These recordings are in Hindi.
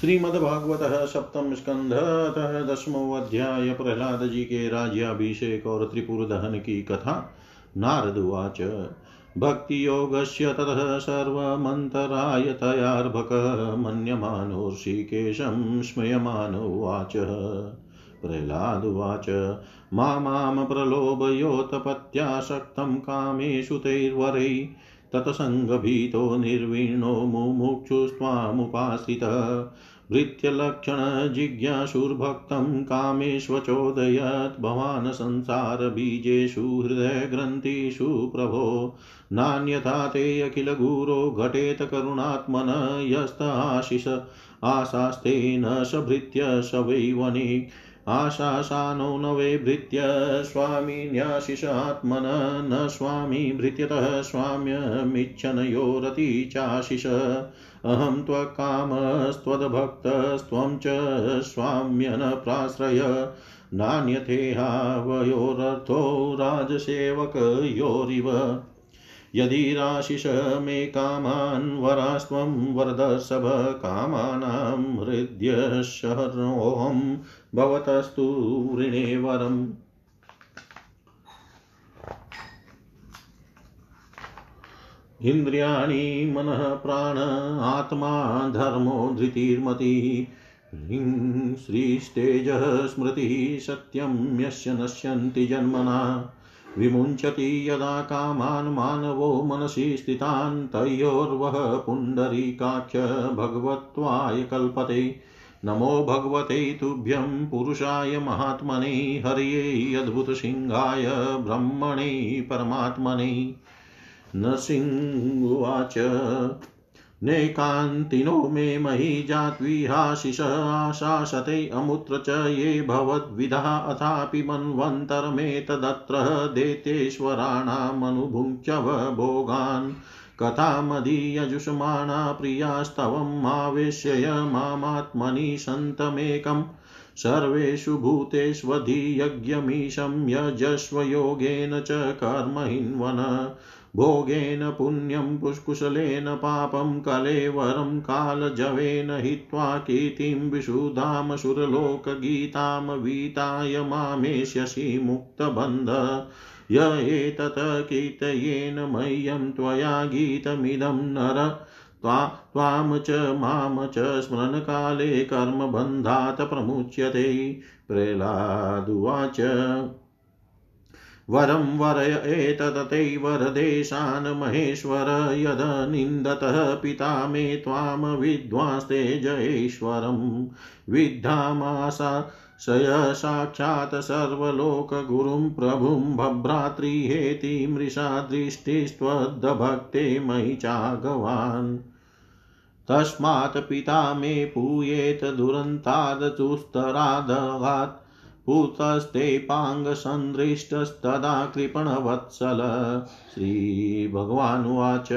श्रीमद्भागवत सप्तम स्कंध अतः दसमो अध्याय प्रहलाद जी के राज्याभिषेक और त्रिपुर दहन की कथा। नारद उवाच, भक्तियोगस्य ततः सर्वमन्तरायतयार्भकः मन्यमानोर्षिकेशं स्मयमान उवाच। प्रह्लादुवाच मा माँ प्रलोभयोतपत्यासक्तं कामेषु तैर्वरै तत्सङ्गभीतो निर्वीणो मुमुक्षुस्त्वामुपाश्रितः भृत्यलक्षणजिज्ञासुर्भक्तं कामेष्वचोदयत् भवान् संसारबीजेषु हृदयग्रन्थिषु प्रभो नान्यथा ते अखिलगुरो घटेत करुणात्मन यस्त आशिष आशास्ते न सभृत्य स वै वणिक् आशासानो न वै भृत्य स्वामिन्याशिषात्मन न स्वामी भृत्यतः स्वाम्यमिच्छनयोरति चाशिष अहं त्वकामस्त्वद्भक्तस्त्वं च स्वाम्यनप्राश्रय। नान्यथेहावयोरर्थो राजसेवकयोरिव। यदि राशिष मे कामान् वरास्त्वं वरदर्शभ कामानां हृद्यशरोऽहं भवतस्तु ऋणे वरम्। इन्द्रियाणि मनः प्राण आत्मा धर्मो धृतिर्मतिः। श्रीस्तेजः स्मृतिः सत्यं यस्य नश्यन्ति जन्मना। विमुञ्चति यदा कामान् मानवो मनसि स्थितान् तयोर्वः पुण्डरीकाख्य भगवत्वाय कल्पते। नमो भगवते तुभ्यं पुरुषाय महात्मने, हर्ये अद्भुतसिंहाय ब्रह्मणे, परमात्मने। नृसिंहुवाच नैकान्तिनो मे मही जात्विहाशिष आशासते अमुत्र च ये भवद्विधा, अथापि मन्वन्तरमेतदत्र देतेश्वराणामनुभुङ्क्ष्यव भोगान्। कथामधीयजुषमाणा प्रियास्तवम् आवेश्य मामात्मनि सन्तमेकम् सर्वेषु भूतेष्वधियज्ञमीशं यजस्व योगेन च कर्महिन्वन। भोगेन पुण्यं पुष्कुशलेन पापं कलेवरं कालजवेन हित्वा कीर्तिं विशुधामसुरलोकगीतां वीताय मामेष्यसि मुक्तबन्ध। य एतत् कीर्तयेन मह्यं त्वया गीतमिदं नर। त्वा, त्वां च माँ च स्मरणकाले कर्मबन्धात् प्रमुच्यते। प्रह्लादुवाच वरं वरय एतदते वरदेशान् महेश्वर, यद निन्दतः पिता मे त्वां विद्वांस्ते जयेश्वरं विद्धामासा शय साक्षात् सर्वलोकगुरुं प्रभुं भभ्रातृहेति मृषा दृष्टिस्त्वद्भक्ते मयि चागवान्। तस्मात् पिता मे पूयेत दुरन्तादचुस्तरादघात् पूतस्ते पाङ्गसन्दृष्टस्तदा कृपणवत्सल। श्रीभगवानुवाच।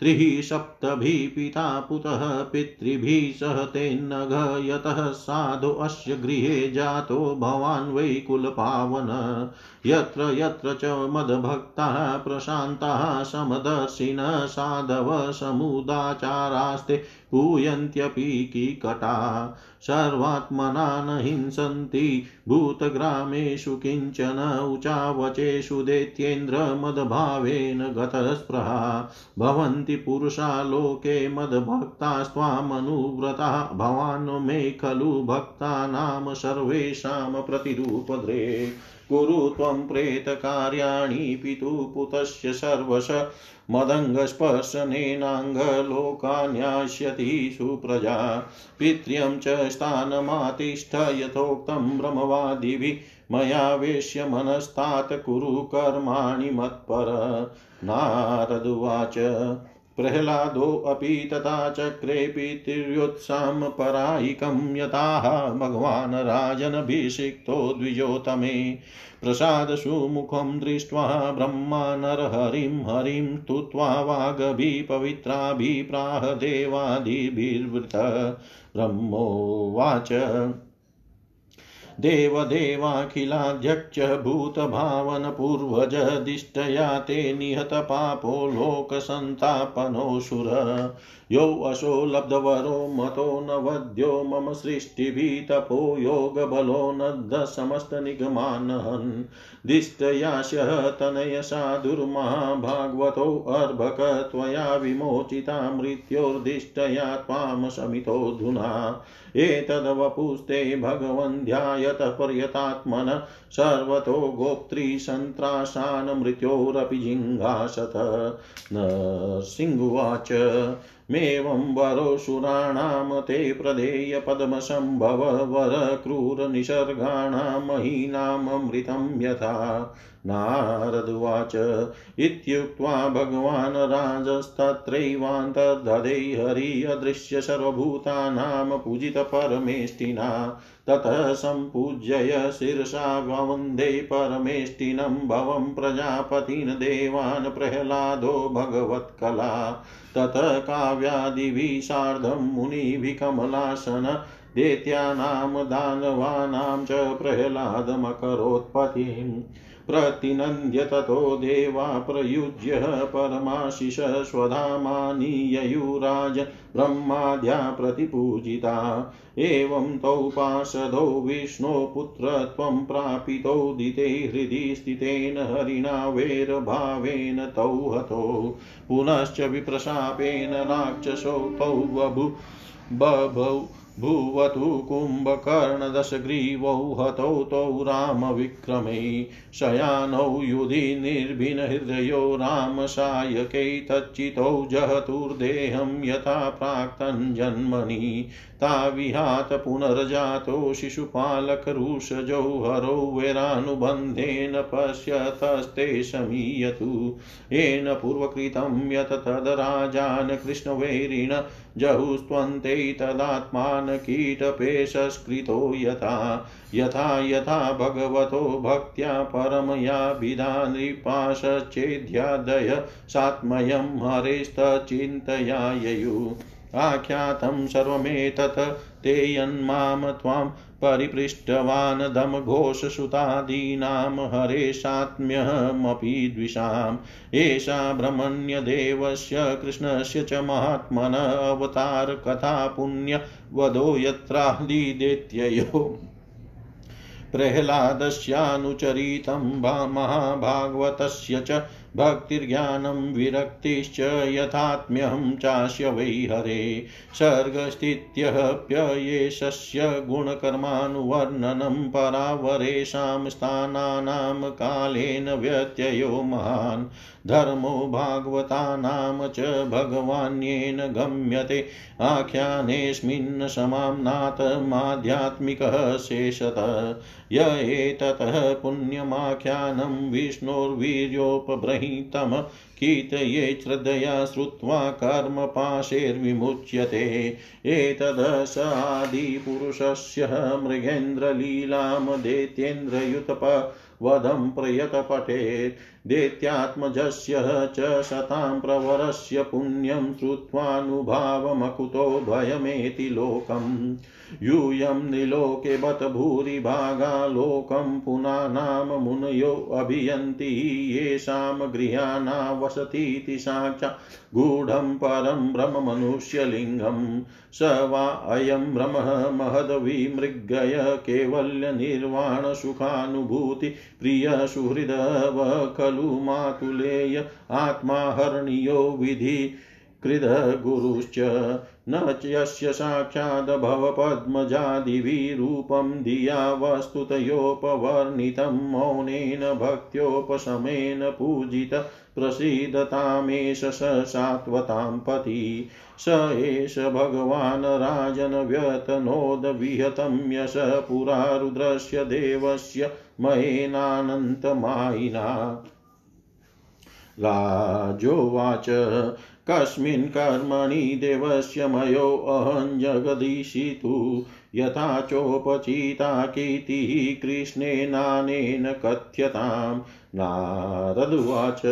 त्रिः सप्तभिः पिता पुतः पितृभिः सह तेन्नघ यतः साधु अस्य गृहे जातो भवान् वै कुलपावन। यत्र यत्र च मदभक्ताः प्रशान्ताः समदर्शिनः साधव समुदाचारास्ते पूयन्त्यपि कीकटा। सर्वात्मना न हिंसन्ति। भूतग्रामेषु किंचन उचावचेषु दैत्येन्द्रमदभावेन गतस्पृहा। भवन्ति पुरुषा लोके मद्भक्तास्त्वामनुव्रता भवान् मे खलु भक्तानां सर्वेषां प्रतिरूपद्रे कुरु त्वं प्रेतकार्याणि पितुपुतस्य सर्वश मदङ्गस्पर्शनेनाङ्गलोकान्यास्यति सुप्रजा। पित्र्यं च स्थानमातिष्ठ यथोक्तं ब्रह्मवादिभिः। मया वेश्य मनस्तात् कुरु कर्माणि मत्पर। नारदुवाच प्रह्लादोऽपि तथा चक्रे पितृयोत्सां परायिकं यथाह भगवान् राजनभिषिक्तो द्विजोतमे। प्रसादसुमुखं दृष्ट्वा ब्रह्मा नरहरिं हरिं स्तुत्वा वागभिपवित्राभिप्राह देवादिभिर्वृत। ब्रह्मोवाच। देवदेवाखिलाध्यक्ष भूतभावनपूर्वजदिष्टया ते निहतपापो लोकसन्तापनोऽसुर। यो वशो लब्धवरो मतो न वद्यो मम सृष्टिभिः तपो योगबलो नद्ध समस्तनिगमानहन्। दिष्टयास्यः तनयसा दुर्महाभागवतो अर्भक त्वया विमोचिता मृत्योर्दिष्टया त्वां शमितोऽधुना। एतद्वपुस्ते भगवन् ध्यायतः पर्यतात्मन सर्वतो गोप्त्रीसन्त्रासान् मृत्योरपि जिङ्घासत नरसिंहुवाच मेवं वरोऽसुराणां ते प्रदेय पद्मसम्भव वरक्रूरनिसर्गाणां महीनाममृतं यथा नारदुवाच इत्युक्त्वा भगवान् राजस्तत्रैवान्तर्धदे हरि अदृश्य सर्वभूतानां पूजितपरमेष्टिना। ततः सम्पूज्य शिरसा वंदे परमेष्टिनं भवं प्रजापतिन् देवान् प्रह्लादो भगवत्कला। ततः काव्यादिभिः सार्धं मुनिभिः कमलासन दैत्यानां दानवानां च प्रह्लादमकरोत्पत्तिम् प्रतिनन्द्य ततो देवा प्रयुज्य परमाशिष स्वधामानीययुराज ब्रह्माद्या प्रतिपूजिता। एवं तौ पार्षदौ विष्णोपुत्रत्वं प्रापितोदिते हृदि स्थितेन हरिणा वैरभावेन तौ हतौ। पुनश्च विप्रशापेन राक्षसौ तौ बभौ भुवतु कुम्भकर्णदशग्रीवौ हतौ तौ रामविक्रमे शयानौ युधि निर्भिनहृदयो रामसायकै तच्चितौ जहतुर्देहं यथा प्राक्तञ्जन्मनि ताविहात पुनर्जातो शिशुपालकरुषजौ हरौ वैरानुबन्धेन पश्यतस्ते शमीयतु येन पूर्वकृतं यत् तद्राजान् कृष्णवैरिण जहुस्त्वन्ते तदात्मान कीटपेशस्कृतो यथा यथा यथा भगवतो भक्त्या परमयाभिधा नृपाशच्छेद्यादय सात्मयं हरेस्तचिन्तया ययुः आख्यातं सर्वमेतत् ते यन्मां त्वां परिपृष्टवान् दमघोषसुतादीनां हरेशात्म्यहमपि द्विषाम्। एषा ब्रह्मण्यदेवस्य, कृष्णस्य च महात्मन अवतारकथा पुण्यवदो यत्रादिदेत्ययो प्रह्लादस्यानुचरितं महाभागवतस्य च भक्तिर्ज्ञानं विरक्तिश्च यथात्म्यहं चास्य वै हरे। सर्गस्थित्यप्ययेशस्य गुणकर्मानुवर्णनं परावरेषां स्थानानां कालेन व्यत्ययो महान्। धर्मो भागवतानां च भगवान्येन गम्यते। आख्यानेऽस्मिन् समाम्नातमाध्यात्मिकः शेषतः। य एततः पुण्यमाख्यानं विष्णोर्वीर्योपबृहीतम् कीर्तये श्रद्धया श्रुत्वा कर्मपाशैर्विमुच्यते। एतद स आदिपुरुषस्य मृगेन्द्रलीलां वधं प्रयतपठेत्। दैत्यात्मजस्य च शतां प्रवरस्य पुण्यं श्रुत्वानुभावमकुतो द्वयमेति लोकम्। यूयं निलोके बत भूरिभागा लोकं पुनानां मुनयो अभियन्ति येषां गृहाणा वसतीति साक्षात् गूढं परं ब्रह्ममनुष्यलिङ्गं स वा अयं ब्रह्मः महद्विमृगय कैवल्यनिर्वाणसुखानुभूति प्रियसुहृदव खलु मातुलेय आत्मा हरणीयो विधि कृदगुरुश्च न यस्य साक्षादभवपद्मजादिभिरूपं धिया वस्तुतयोपवर्णितं मौनेन भक्त्योपशमेन पूजित, प्रसीदतामेष स सात्वतां पति, स एष भगवान् राजनव्यतनोदविहतं यश पुरा रुद्रस्य देवस्य मयेनानन्तमायिना। राजोवाच कस्मिन् कर्मणि देवस्य मयोऽहं जगदीशितु। यथा चोपचिता कीर्तिः कृष्णेनानेन कथ्यतां नारदुवाच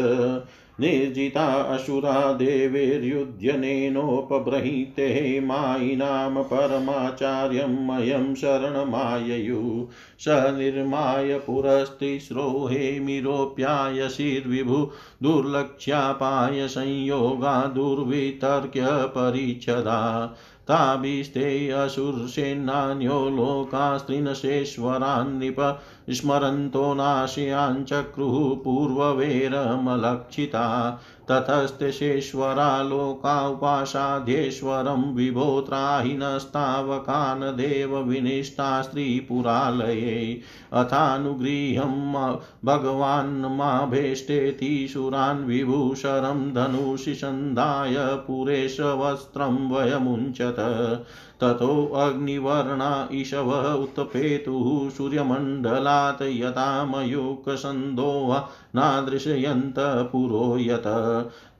निर्जिता असुरा देवैर्युध्यनेनोपबृहीते मायिनां परमाचार्यमयं शरणमाययु। स निर्माय पुरस्तिस्रो हेमिरोप्यायशीर्विभु दुर्लक्ष्यापाय संयोगा दुर्वितर्क्य परिच्छदा ताभिस्ते असुरसेनान्यो लोकास्त्रिनशेश्वरान् नृप स्मरन्तो नाशयाञ्चक्रुः पूर्ववेरमलक्षिता ततस्तेषेश्वरा लोका उपासाध्येश्वरं विभो त्राहिनस्तावकान् देवविनिष्ठा स्त्रीपुरालये अथानुगृह्यं भगवान् माभेष्टेति सुरान् विभूषरं धनुषि सन्धाय पुरेशवस्त्रं वयमुञ्चत। ततोऽग्निवर्णा ईशवः उत्पेतुः सूर्यमण्डलात् यथा मयूकसन्दोह नादृशयन्त पुरो यत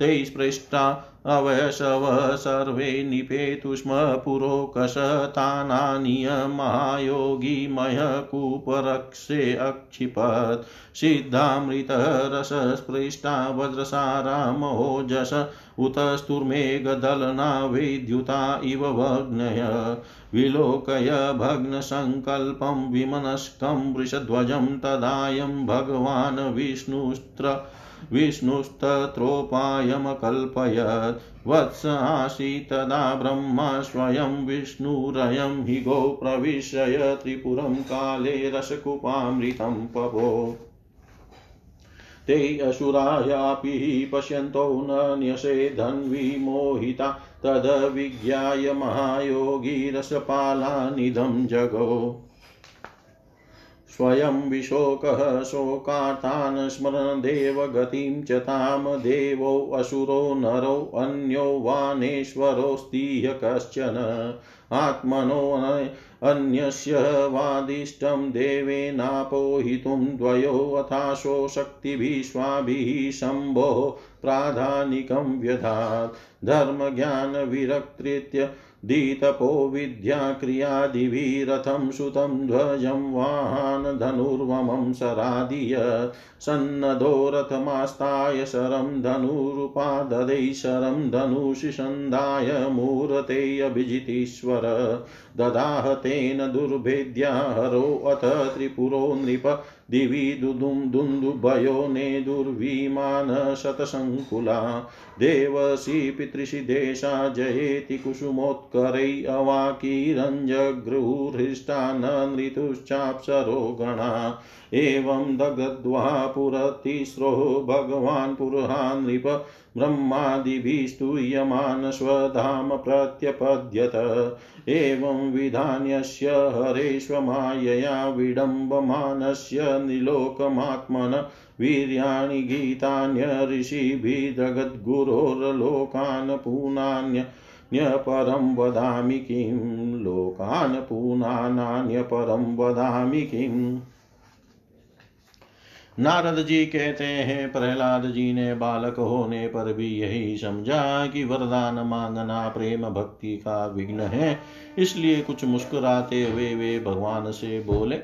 ते स्पृष्टा अवयशवः सर्वे निपेतु स्म पुरोकशतानानीय महायोगिमयकूपरक्षे अक्षिपत्। सिद्धामृतरसस्पृष्टा वज्रसारामहोजस उत स्तुर्मेघदलना वैद्युता इव भग्नय विलोकय भग्नसङ्कल्पं विमनस्कं वृषध्वजं तदायं भगवान् विष्णुस्त्र विष्णुस्तत्रोपायमकल्पयत्। वत्स आसीत्तदा ब्रह्मा स्वयं विष्णुरयं हि गो प्रविशय त्रिपुरं काले रसकुपामृतं पवो। ते असुरायापि पश्यन्तो न धन्विमोहिता तद्विज्ञाय महायोगी रसपालानिधं जगो। स्वयं विशोकः शोकार्तान् स्मरन् देवगतिं च तां देवोऽसुरो नरो अन्यो वानेश्वरोऽस्तीह कश्चन आत्मनो अन्यस्य वादिष्टं देवेनापोहितुं द्वयोऽथाशो शक्तिभिः स्वाभिः शम्भोः प्राधानिकं व्यधात्। धर्मज्ञानविरक्तृत्य दीतपो विद्याक्रियादिभिरथं सुतं ध्वजं वाहन धनुर्वमं सराधिय। सन्नदो रथमास्ताय शरं धनुरुपाददै शरं धनुषि सन्धाय मूर्ते अभिजितीश्वर। ददाह तेन दुर्भेद्या हरोऽथ त्रिपुरो नृप दिवि दुदुं दुन्दुभयो नेदुर्विमान शतसङ्कुला देवसी पितृषि देशा जयेति कुसुमोत्करै अवाकीरञ्जगृहृष्टा न नृतुश्चाप्सरो गणा एवं दगद्वा पुरतिस्रो भगवान् पुरहा नृप ब्रह्मादिभिस्तूयमान स्वधाम प्रत्यपद्यत एवं विधान्यस्य हरेष्वमायया विडम्बमानस्य निलोकमात्मन वीर्याणि गीतान्यऋषिभिजगद्गुरोर्लोकान् पुनान्य न्यपरं वदामि किं? लोकान् पुनानान्यपरं वदामि किम् नारद जी कहते हैं प्रहलाद जी ने बालक होने पर भी यही समझा कि वरदान मांगना प्रेम भक्ति का विघ्न है, इसलिए कुछ मुस्कुराते हुए वे भगवान से बोले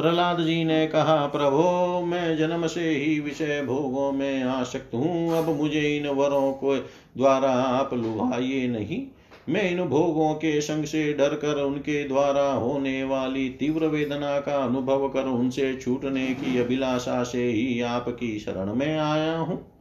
प्रहलाद जी ने कहा, प्रभो, मैं जन्म से ही विषय भोगों में आसक्त हूँ। अब मुझे इन वरों को द्वारा आप लुभाइए नहीं। मैं इन भोगों के संग से डर कर उनके द्वारा होने वाली तीव्र वेदना का अनुभव कर उनसे छूटने की अभिलाषा से ही आपकी शरण में आया हूँ।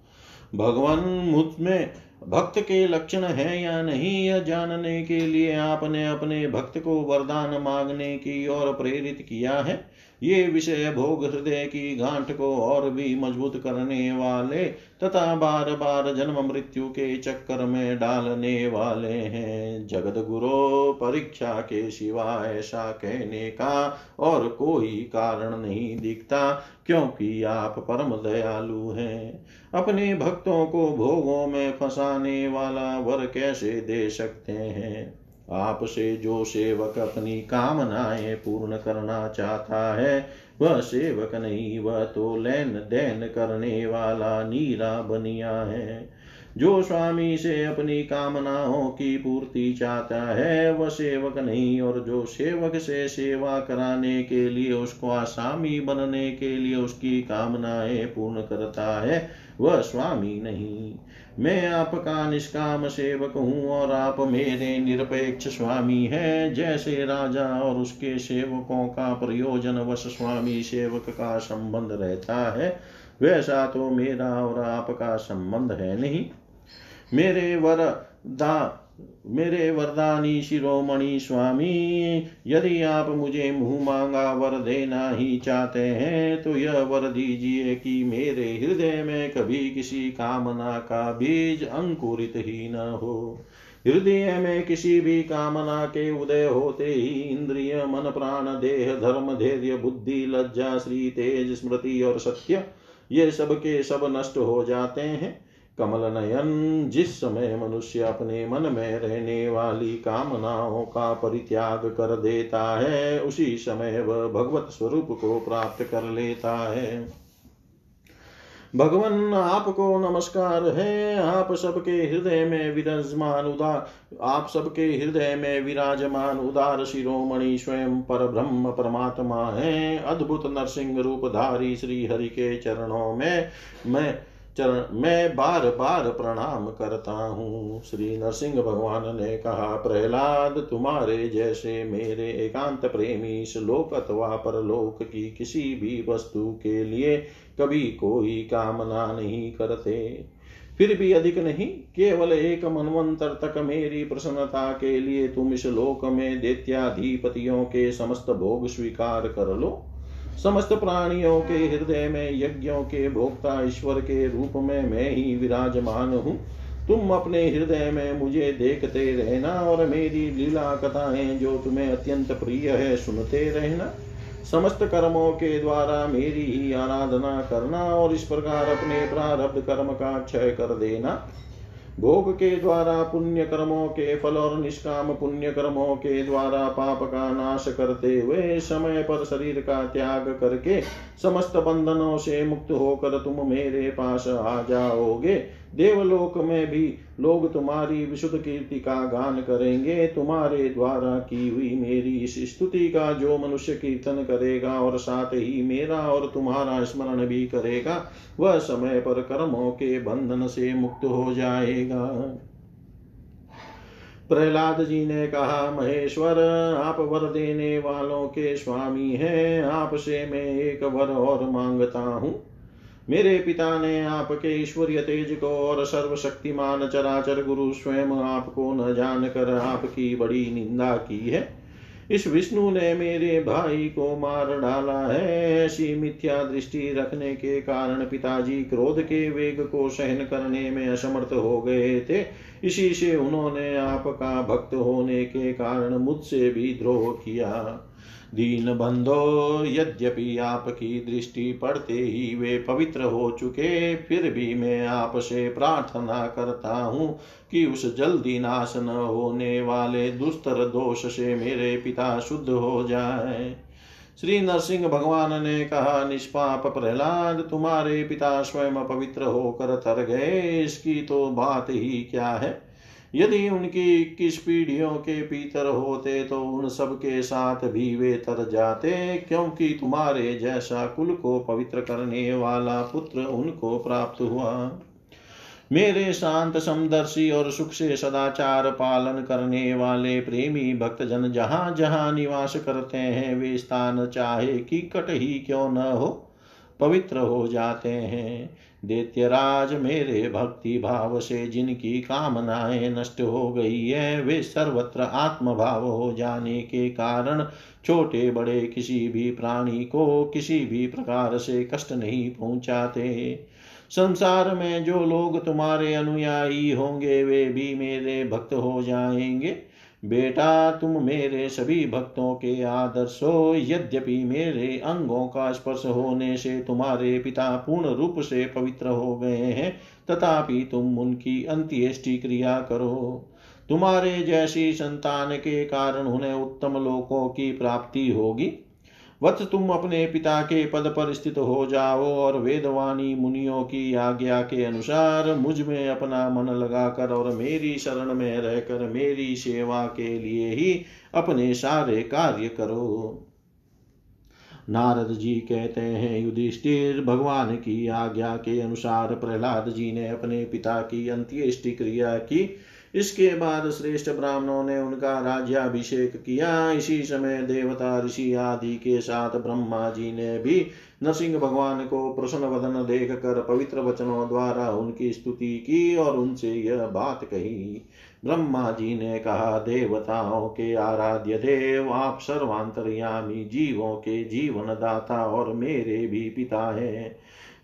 भगवान, मुझमें भक्त के लक्षण है या नहीं, यह जानने के लिए आपने अपने भक्त को वरदान मांगने की ओर प्रेरित किया है। ये विषय भोग हृदय की गांठ को और भी मज़बूत करने वाले तथा बार बार जन्म मृत्यु के चक्कर में डालने वाले हैं। जगत गुरु परीक्षा के सिवा ऐसा कहने का और कोई कारण नहीं दिखता, क्योंकि आप परम दयालु हैं। अपने भक्तों को भोगों में फंसाने वाला वर कैसे दे सकते हैं? आपसे जो सेवक अपनी कामनाएँ पूर्ण करना चाहता है, वह सेवक नहीं, वह तो लेन देन करने वाला नीरा बनिया है। जो स्वामी से अपनी कामनाओं की पूर्ति चाहता है, वह सेवक नहीं, और जो सेवक से सेवा कराने के लिए उसको आसामी बनने के लिए उसकी कामनाएँ पूर्ण करता है, वह स्वामी नहीं। मैं आपका निष्काम सेवक हूँ और आप मेरे निरपेक्ष स्वामी हैं। जैसे राजा और उसके सेवकों का प्रयोजन वश स्वामी सेवक का संबंध रहता है, वैसा तो मेरा और आपका संबंध है नहीं। मेरे वर दा मेरे वरदानी शिरोमणि स्वामी, यदि आप मुझे मुँह मांगा वर देना ही चाहते हैं तो यह वर दीजिए कि मेरे हृदय में कभी किसी कामना का बीज अंकुरित ही न हो। हृदय में किसी भी कामना के उदय होते ही इंद्रिय, मन, प्राण, देह, धर्म, धैर्य, बुद्धि, लज्जा, श्री, तेज, स्मृति और सत्य, ये सब के सब नष्ट हो जाते हैं। कमल नयन जिस समय मनुष्य अपने मन में रहने वाली कामनाओं का परित्याग कर देता है, उसी समय वह भगवत स्वरूप को प्राप्त कर लेता है। भगवान, आपको नमस्कार है। आप सबके हृदय में विराजमान उदार आप सबके हृदय में विराजमान उदार शिरोमणि स्वयं पर ब्रह्म परमात्मा है। अद्भुत नरसिंह रूपधारी श्री हरि के चरणों में मैं चरण मैं बार बार प्रणाम करता हूँ। श्री नरसिंह भगवान ने कहा, प्रहलाद, तुम्हारे जैसे मेरे एकांत प्रेमी इस लोक अथवा परलोक की किसी भी वस्तु के लिए कभी कोई कामना नहीं करते। फिर भी अधिक नहीं, केवल एक मनवंतर तक मेरी प्रसन्नता के लिए तुम इस लोक में दैत्याधिपतियों के समस्त भोग स्वीकार कर लो। समस्त प्राणियों के हृदय में, यज्ञों के भोक्ता, ईश्वर के रूप में मैं ही विराजमान हूँ। तुम अपने हृदय में मुझे देखते रहना और मेरी लीला कथाएँ जो तुम्हें अत्यंत प्रिय है, सुनते रहना। समस्त कर्मों के द्वारा मेरी ही आराधना करना और इस प्रकार अपने प्रारब्ध कर्म का क्षय कर देना। भोग के द्वारा पुण्य कर्मों के फल और निष्काम पुण्य कर्मों के द्वारा पाप का नाश करते हुए समय पर शरीर का त्याग करके समस्त बंधनों से मुक्त होकर तुम मेरे पास आ जाओगे। देवलोक में भी लोग तुम्हारी विशुद्ध कीर्ति का गान करेंगे। तुम्हारे द्वारा की हुई मेरी इस स्तुति का जो मनुष्य कीर्तन करेगा और साथ ही मेरा और तुम्हारा स्मरण भी करेगा, वह समय पर कर्मों के बंधन से मुक्त हो जाएगा। प्रहलाद जी ने कहा, महेश्वर, आप वर देने वालों के स्वामी हैं। आपसे मैं एक वर और माँगता हूँ। मेरे पिता ने आपके ईश्वरीय तेज को और सर्वशक्तिमान चराचर गुरु स्वयं आपको न जानकर आपकी बड़ी निंदा की है। इस विष्णु ने मेरे भाई को मार डाला है। ऐसी मिथ्या दृष्टि रखने के कारण पिताजी क्रोध के वेग को सहन करने में असमर्थ हो गए थे। इसी से उन्होंने आपका भक्त होने के कारण मुझसे भी द्रोह किया। दीन बंधो यद्यपि आपकी दृष्टि पड़ते ही वे पवित्र हो चुके, फिर भी मैं आपसे प्रार्थना करता हूँ कि उस जल्दी नाश न होने वाले दुस्तर दोष से मेरे पिता शुद्ध हो जाए। श्री नरसिंह भगवान ने कहा, निष्पाप प्रहलाद, तुम्हारे पिता स्वयं पवित्र होकर तर गए, इसकी तो बात ही क्या है? यदि उनकी इक्कीस पीढ़ियों के पीतर होते तो उन सब के साथ भी वे तर जाते, क्योंकि तुम्हारे जैसा कुल को पवित्र करने वाला पुत्र उनको प्राप्त हुआ। मेरे शांत समदर्शी और सुख से सदाचार पालन करने वाले प्रेमी भक्तजन जहाँ जहाँ निवास करते हैं, वे स्थान चाहे कि कट ही क्यों न हो पवित्र हो जाते हैं। दैत्यराज मेरे भक्ति भाव से जिनकी कामनाएँ नष्ट हो गई है, वे सर्वत्र आत्मभाव हो जाने के कारण छोटे बड़े किसी भी प्राणी को किसी भी प्रकार से कष्ट नहीं पहुंचाते। संसार में जो लोग तुम्हारे अनुयायी होंगे, वे भी मेरे भक्त हो जाएँगे। बेटा, तुम मेरे सभी भक्तों के आदर्श हो यद्यपि मेरे अंगों का स्पर्श होने से तुम्हारे पिता पूर्ण रूप से पवित्र हो गए हैं, तथापि तुम उनकी अंत्येष्टि क्रिया करो। तुम्हारे जैसी संतान के कारण उन्हें उत्तम लोकों की प्राप्ति होगी। वत्स तुम अपने पिता के पद पर स्थित हो जाओ और वेदवाणी मुनियों की आज्ञा के अनुसार मुझमें अपना मन लगाकर और मेरी शरण में रहकर मेरी सेवा के लिए ही अपने सारे कार्य करो। नारद जी कहते हैं, युधिष्ठिर, भगवान की आज्ञा के अनुसार प्रहलाद जी ने अपने पिता की अंत्येष्टि क्रिया की। इसके बाद श्रेष्ठ ब्राह्मणों ने उनका राज्याभिषेक किया। इसी समय देवता ऋषि आदि के साथ ब्रह्मा जी ने भी नरसिंह भगवान को प्रसन्न वदन देख कर पवित्र वचनों द्वारा उनकी स्तुति की और उनसे यह बात कही। ब्रह्मा जी ने कहा, देवताओं के आराध्य देव, आप सर्वांतरयामी जीवों के जीवन दाता और मेरे भी पिता हैं।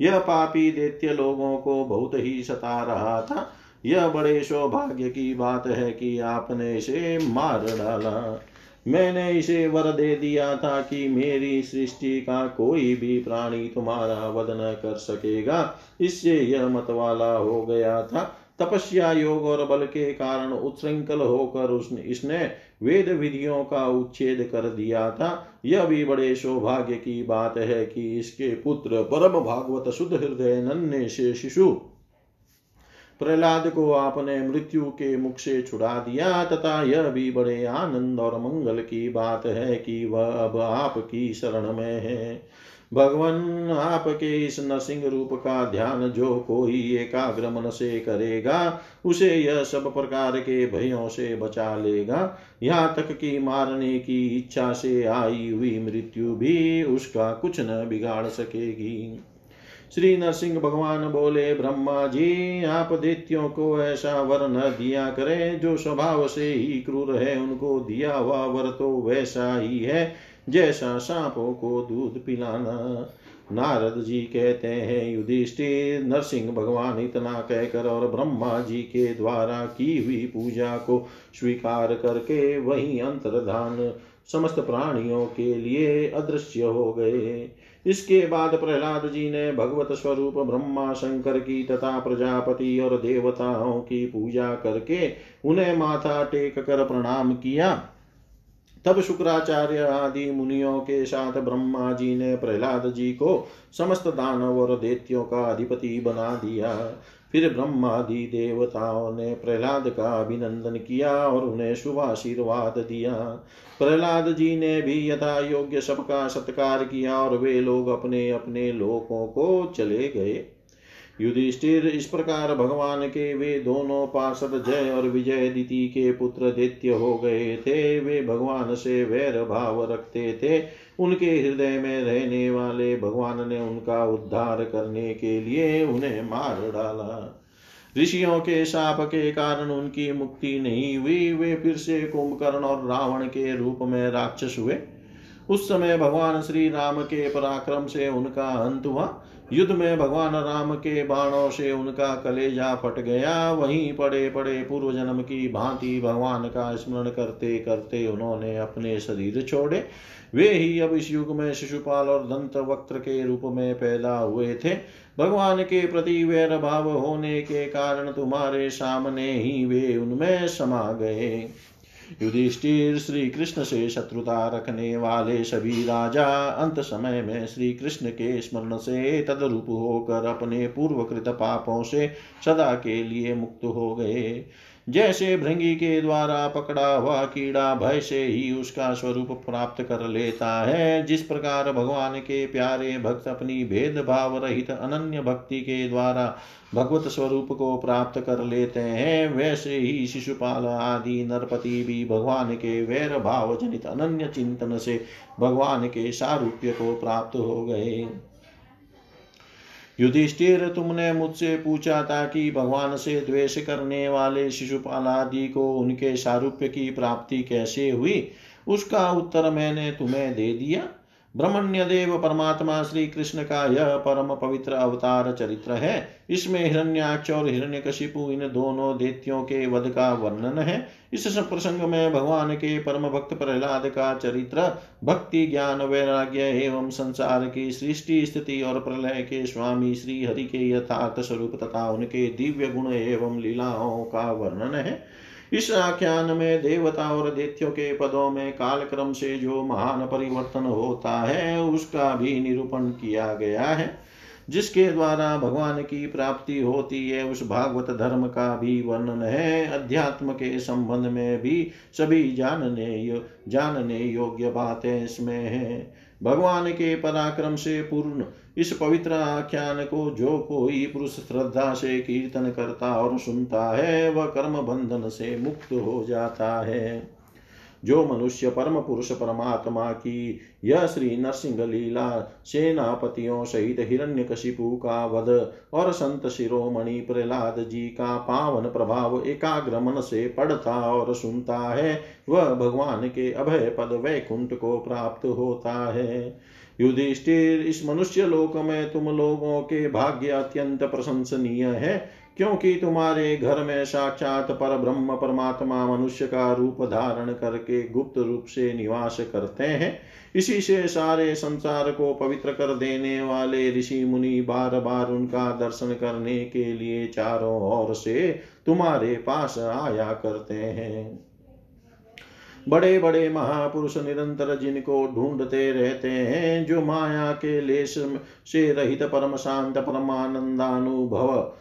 यह पापी दैत्य लोगों को बहुत ही सता रहा था। यह बड़े सौभाग्य की बात है कि आपने इसे मार डाला। मैंने इसे वर दे दिया था कि मेरी सृष्टि का कोई भी प्राणी तुम्हारा वध न कर सकेगा। इससे यह मत वाला हो गया था। तपस्या योग और बल के कारण उत्सृंखल होकर उसने इसने वेद विधियों का उच्छेद कर दिया था। यह भी बड़े सौभाग्य की बात है कि इसके पुत्र परम भागवत शुद्ध हृदय नन्हे से शिशु प्रहलाद को आपने मृत्यु के मुख से छुड़ा दिया, तथा यह भी बड़े आनंद और मंगल की बात है कि वह अब आपकी शरण में है। भगवान, आपके इस नरसिंह रूप का ध्यान जो कोई एकाग्र मन से करेगा, उसे यह सब प्रकार के भयों से बचा लेगा। यहाँ तक कि मारने की इच्छा से आई हुई मृत्यु भी, उसका कुछ न बिगाड़ सकेगी। श्री नरसिंह भगवान बोले, ब्रह्मा जी, आप दैत्यों को ऐसा वर न दिया करें, जो स्वभाव से ही क्रूर है, उनको दिया हुआ वर तो वैसा ही है, जैसा सांपों को दूध पिलाना। नारद जी कहते हैं, युधिष्ठिर, नरसिंह भगवान इतना कहकर और ब्रह्मा जी के द्वारा की हुई पूजा को स्वीकार करके वही अंतर्धान समस्त प्राणियों के लिए अदृश्य हो गए। इसके बाद प्रहलाद जी ने भगवत स्वरूप ब्रह्मा शंकर की तथा प्रजापति और देवताओं की पूजा करके उन्हें माथा टेक कर प्रणाम किया। तब शुक्राचार्य आदि मुनियों के साथ ब्रह्मा जी ने प्रहलाद जी को समस्त दानव और देत्यों का अधिपति बना दिया। फिर ब्रह्मादि देवताओं ने प्रहलाद का अभिनंदन किया और उन्हें शुभ आशीर्वाद दिया। प्रहलाद जी ने भी यथा योग्य सबका सत्कार किया और वे लोग अपने अपने लोकों को चले गए। युधिष्ठिर, इस प्रकार भगवान के वे दोनों पार्षद जय और विजय दिति के पुत्र दैत्य हो गए थे। वे भगवान से वैर भाव रखते थे। उनके हृदय में रहने वाले भगवान ने उनका उद्धार करने के लिए उन्हें मार डाला। ऋषियों के शाप के कारण उनकी मुक्ति नहीं हुई। वे फिर से कुंभकर्ण और रावण के रूप में राक्षस हुए। उस समय भगवान श्री राम के पराक्रम से उनका अंत हुआ। युद्ध में भगवान राम के बाणों से उनका कलेजा फट गया। वहीं पड़े पड़े पूर्व जन्म की भांति भगवान का स्मरण करते करते उन्होंने अपने शरीर छोड़े। वे ही अब इस युग में शिशुपाल और दंत वक्त्र के रूप में पैदा हुए थे। भगवान के प्रति वैर भाव होने के कारण तुम्हारे सामने ही वे उनमें समा गए। युधिष्ठिर श्री कृष्ण से शत्रुता रखने वाले सभी राजा अंत समय में श्री कृष्ण के स्मरण से तदरूप होकर अपने पूर्वकृत पापों से सदा के लिए मुक्त हो गए। जैसे भृंगी के द्वारा पकड़ा हुआ कीड़ा भय से ही उसका स्वरूप प्राप्त कर लेता है, जिस प्रकार भगवान के प्यारे भक्त अपनी भेदभाव रहित अनन्य भक्ति के द्वारा भगवत स्वरूप को प्राप्त कर लेते हैं, वैसे ही शिशुपाल आदि नरपति भी भगवान के वैर भाव जनित अनन्य चिंतन से भगवान के सारूप्य को प्राप्त हो गए। युधिष्ठिर तुमने मुझसे पूछा था कि भगवान से द्वेष करने वाले शिशुपाल आदि को उनके सारूप्य की प्राप्ति कैसे हुई? उसका उत्तर मैंने तुम्हें दे दिया। ब्रह्मण्य देव परमात्मा श्री कृष्ण का यह परम पवित्र अवतार चरित्र है। इसमें हिरण्याक्ष और हिरण्यकशिपु इन दोनों देत्यों के वध का वर्णन है। इस प्रसंग में भगवान के परम भक्त प्रहलाद का चरित्र, भक्ति, ज्ञान, वैराग्य एवं संसार की सृष्टि स्थिति और प्रलय के स्वामी श्री हरि के यथार्थ स्वरूप तथा उनके दिव्य गुण एवं लीलाओं का वर्णन है। इस आख्यान में देवता और दैत्यों के पदों में कालक्रम से जो महान परिवर्तन होता है उसका भी निरूपण किया गया है। जिसके द्वारा भगवान की प्राप्ति होती है उस भागवत धर्म का भी वर्णन है। अध्यात्म के संबंध में भी सभी जानने यो, जानने योग्य बातें इसमें है। भगवान के पराक्रम से पूर्ण इस पवित्र आख्यान को जो कोई पुरुष श्रद्धा से कीर्तन करता और सुनता है, वह कर्म बंधन से मुक्त हो जाता है। जो मनुष्य परम पुरुष परमात्मा की, यह श्री नरसिंह लीला सेनापतियों सहित हिरण्य कशिपु का वध और संत शिरोमणि प्रहलाद जी का पावन प्रभाव एकाग्र मन से पढ़ता और सुनता है, वह भगवान के अभय पद वैकुंठ को प्राप्त होता है। युधिष्ठिर, इस मनुष्य लोक में तुम लोगों के भाग्य अत्यंत प्रशंसनीय है। क्योंकि तुम्हारे घर में साक्षात पर ब्रह्म परमात्मा मनुष्य का रूप धारण करके गुप्त रूप से निवास करते हैं। इसी से सारे संसार को पवित्र कर देने वाले ऋषि मुनि बार बार उनका दर्शन करने के लिए चारों ओर से तुम्हारे पास आया करते हैं। बड़े बड़े महापुरुष निरंतर जिनको ढूंढते रहते हैं, जो माया के लेश से रहित परम शांत परमानंदानुभव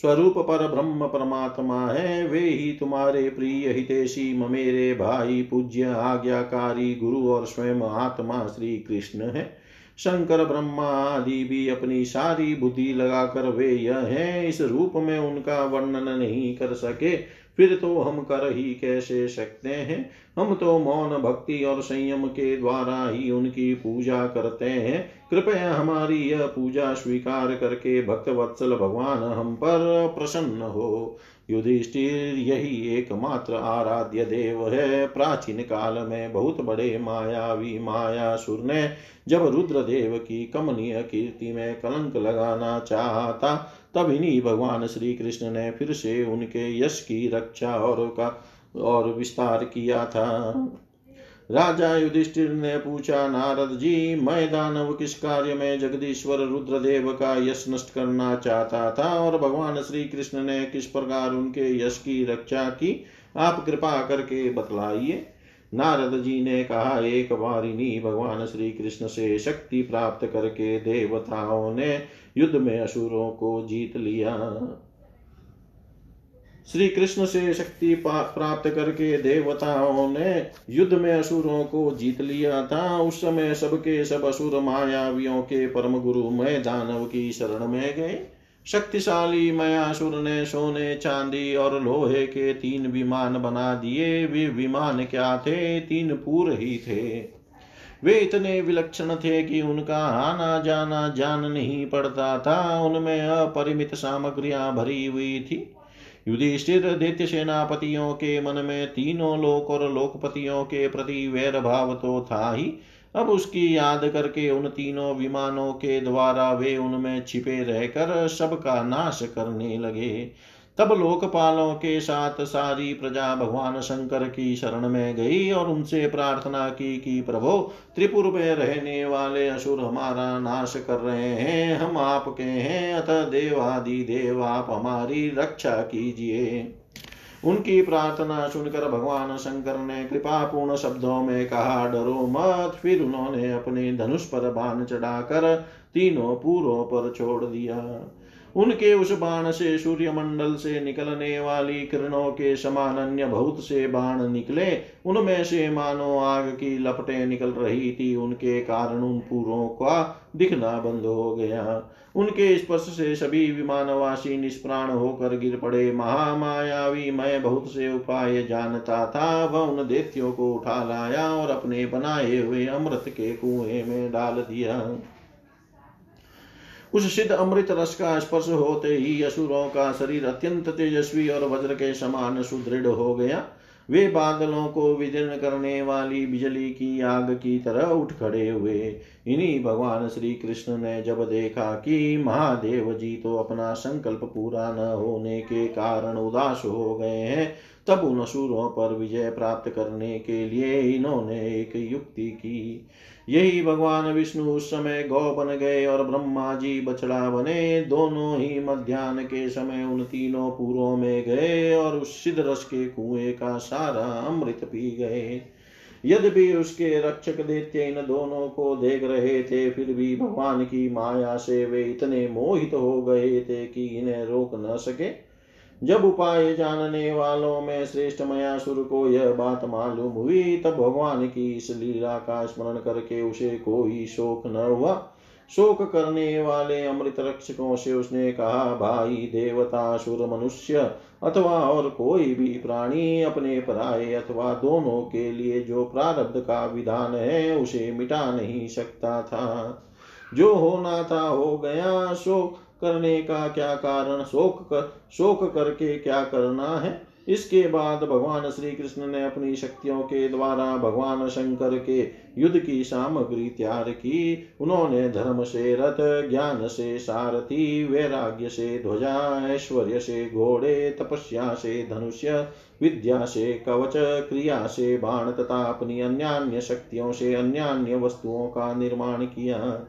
स्वरूप पर ब्रह्म परमात्मा है, वे ही तुम्हारे प्रिय हितेशी, ममेरे भाई, पूज्य, आज्ञाकारी, गुरु और स्वयं आत्मा श्री कृष्ण है। शंकर, ब्रह्मा आदि भी अपनी सारी बुद्धि लगाकर वे यह है, इस रूप में उनका वर्णन नहीं कर सके, फिर तो हम कर ही कैसे सकते हैं? हम तो मौन भक्ति और संयम के द्वारा ही उनकी पूजा करते हैं कृपया हमारी यह पूजा स्वीकार करके भक्त वत्सल भगवान हम पर प्रसन्न हो। युधिष्ठिर, यही एकमात्र आराध्य देव है। प्राचीन काल में बहुत बड़े मायावी माया सुर ने जब रुद्रदेव की कमनीय कीर्ति में कलंक लगाना चाहता तब इन्हीं भगवान श्री कृष्ण ने फिर से उनके यश की रक्षा और का और विस्तार किया था। राजा युधिष्ठिर ने पूछा, नारद जी, मैं दानव किस कार्य में जगदीश्वर रुद्रदेव का यश नष्ट करना चाहता था और भगवान श्री कृष्ण ने किस प्रकार उनके यश की रक्षा की? आप कृपा करके बतलाइए। नारद जी ने कहा, एक बारिनी भगवान श्री कृष्ण से शक्ति प्राप्त करके देवताओं ने युद्ध में असुरों को जीत लिया। श्री कृष्ण से शक्ति प्राप्त करके देवताओं ने युद्ध में असुरों को जीत लिया था। उस समय सबके सब असुर मायावियों के परम गुरु मैं दानव की शरण में गए। शक्तिशाली मयासुर ने सोने, चांदी और लोहे के तीन विमान बना दिए। वे विमान क्या थे? तीन पूर ही थे। वे इतने विलक्षण थे कि उनका आना जाना जान नहीं पड़ता था। उनमें अपरिमित सामग्रियाँ भरी हुई थी। युधिष्ठिर दैत्य सेनापतियों के मन में तीनों लोक और लोकपतियों के प्रति वैर भाव तो था ही। अब उसकी याद करके उन तीनों विमानों के द्वारा वे उनमें छिपे रहकर सबका नाश करने लगे। तब लोकपालों के साथ सारी प्रजा भगवान शंकर की शरण में गई और उनसे प्रार्थना की कि प्रभो, त्रिपुर में रहने वाले असुर हमारा नाश कर रहे हैं, हम आपके हैं, अतः देवादि देव, आप हमारी रक्षा कीजिए। उनकी प्रार्थना सुनकर भगवान शंकर ने कृपापूर्ण शब्दों में कहा, डरो मत। फिर उन्होंने अपने धनुष पर बाण चढ़ाकर तीनों पूरों पर छोड़ दिया। उनके उस बाण से सूर्यमंडल से निकलने वाली किरणों के समान अन्य बहुत से बाण निकले। उनमें से मानो आग की लपटें निकल रही थी। उनके कारण उन पूरों का दिखना बंद हो गया। उनके स्पर्श से सभी विमानवासी निष्प्राण होकर गिर पड़े। महामायावी मैं बहुत से उपाय जानता था। वह उन देत्यों को उठा लाया और अपने बनाए हुए अमृत के कुएँ में डाल दिया। उस सिद्ध अमृत रस का स्पर्श होते ही असुरों का शरीर अत्यंत तेजस्वी और वज्र के समान सुदृढ़ हो गया। वे बादलों को विदीर्ण करने वाली बिजली की आग की तरह उठ खड़े हुए। इन्हीं भगवान श्री कृष्ण ने जब देखा कि महादेव जी तो अपना संकल्प पूरा न होने के कारण उदास हो गए हैं तब उन असुरों पर विजय प्राप्त करने के लिए इन्होंने एक युक्ति की। यही भगवान विष्णु उस समय गौ बन गए और ब्रह्मा जी बछड़ा बने। दोनों ही मध्यान्ह के समय उन तीनों पूरों में गए और उस सिद्ध रस के कुएँ का सारा अमृत पी गए। यद्यपि उसके रक्षक दैत्य इन दोनों को देख रहे थे, फिर भी भगवान की माया से वे इतने मोहित हो गए थे कि इन्हें रोक न सके। जब उपाय जानने वालों में श्रेष्ठ मयासुर को यह बात मालूम हुई, तब भगवान की इस लीला का स्मरण करके उसे कोई शोक न हुआ। शोक करने वाले अमृत रक्षकों से उसने कहा, भाई देवता, सुर, मनुष्य अथवा और कोई भी प्राणी अपने पराये अथवा दोनों के लिए जो प्रारब्ध का विधान है, उसे मिटा नहीं सकता था। जो होना था हो गया शोक करने का क्या कारण? शोक कर, शोक करके क्या करना है? इसके बाद भगवान श्री कृष्ण ने अपनी शक्तियों के द्वारा भगवान शंकर के युद्ध की सामग्री तैयार की। उन्होंने धर्म से रथ, ज्ञान से सारथी, वैराग्य से ध्वजा, ऐश्वर्य से घोड़े, तपस्या से धनुष्य, विद्या से कवच, क्रिया से बाण तथा अपनी अन्य शक्तियों से अन्य वस्तुओं का निर्माण किया।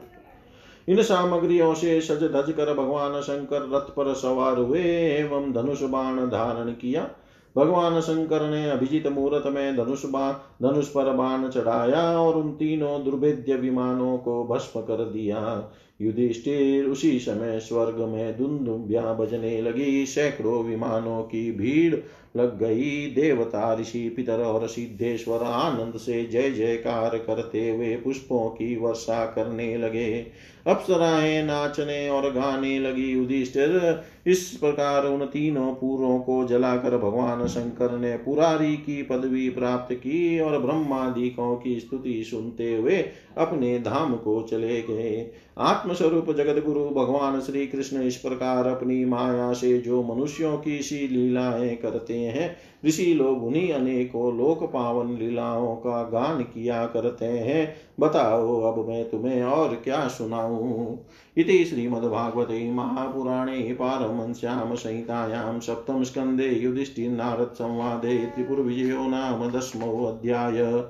इन सामग्रियों से सज धज कर भगवान शंकर रथ पर सवार हुए एवं धनुष बाण धारण किया। भगवान शंकर ने अभिजित मुहूर्त में धनुष बाण, धनुष पर बाण चढ़ाया और उन तीनों दुर्भेद्य विमानों को भस्म कर दिया। युधिष्ठिर उसी समय स्वर्ग में धुंधुभ्या बजने लगी। सैकड़ों विमानों की भीड़ लग गई देवता ऋषि पितर और सिद्धेश्वर आनंद से जय जयकार करते हुए पुष्पों की वर्षा करने लगे। अप्सराएँ नाचने और गाने लगी युधिष्ठिर। इस प्रकार उन तीनों पूरों को जलाकर भगवान शंकर ने पुरारी की पदवी प्राप्त की और ब्रह्मादिकों की स्तुति सुनते हुए अपने धाम को चले गए। आत्मस्वरूप जगत गुरु भगवान श्री कृष्ण इस प्रकार अपनी माया से जो मनुष्यों की सी लीलाएँ करते हैं। ऋषि लोग उन्हीं अनेकों लोक पावन लीलाओं का गान किया करते हैं। बताओ, अब मैं तुम्हें और क्या सुनाऊं? इति श्रीमद्भागवते महापुराणे पारमश्याम संहितायां सप्तम स्कन्धे युधिष्ठिर नारद संवादे त्रिपुरविजयो नाम दशमोऽध्याय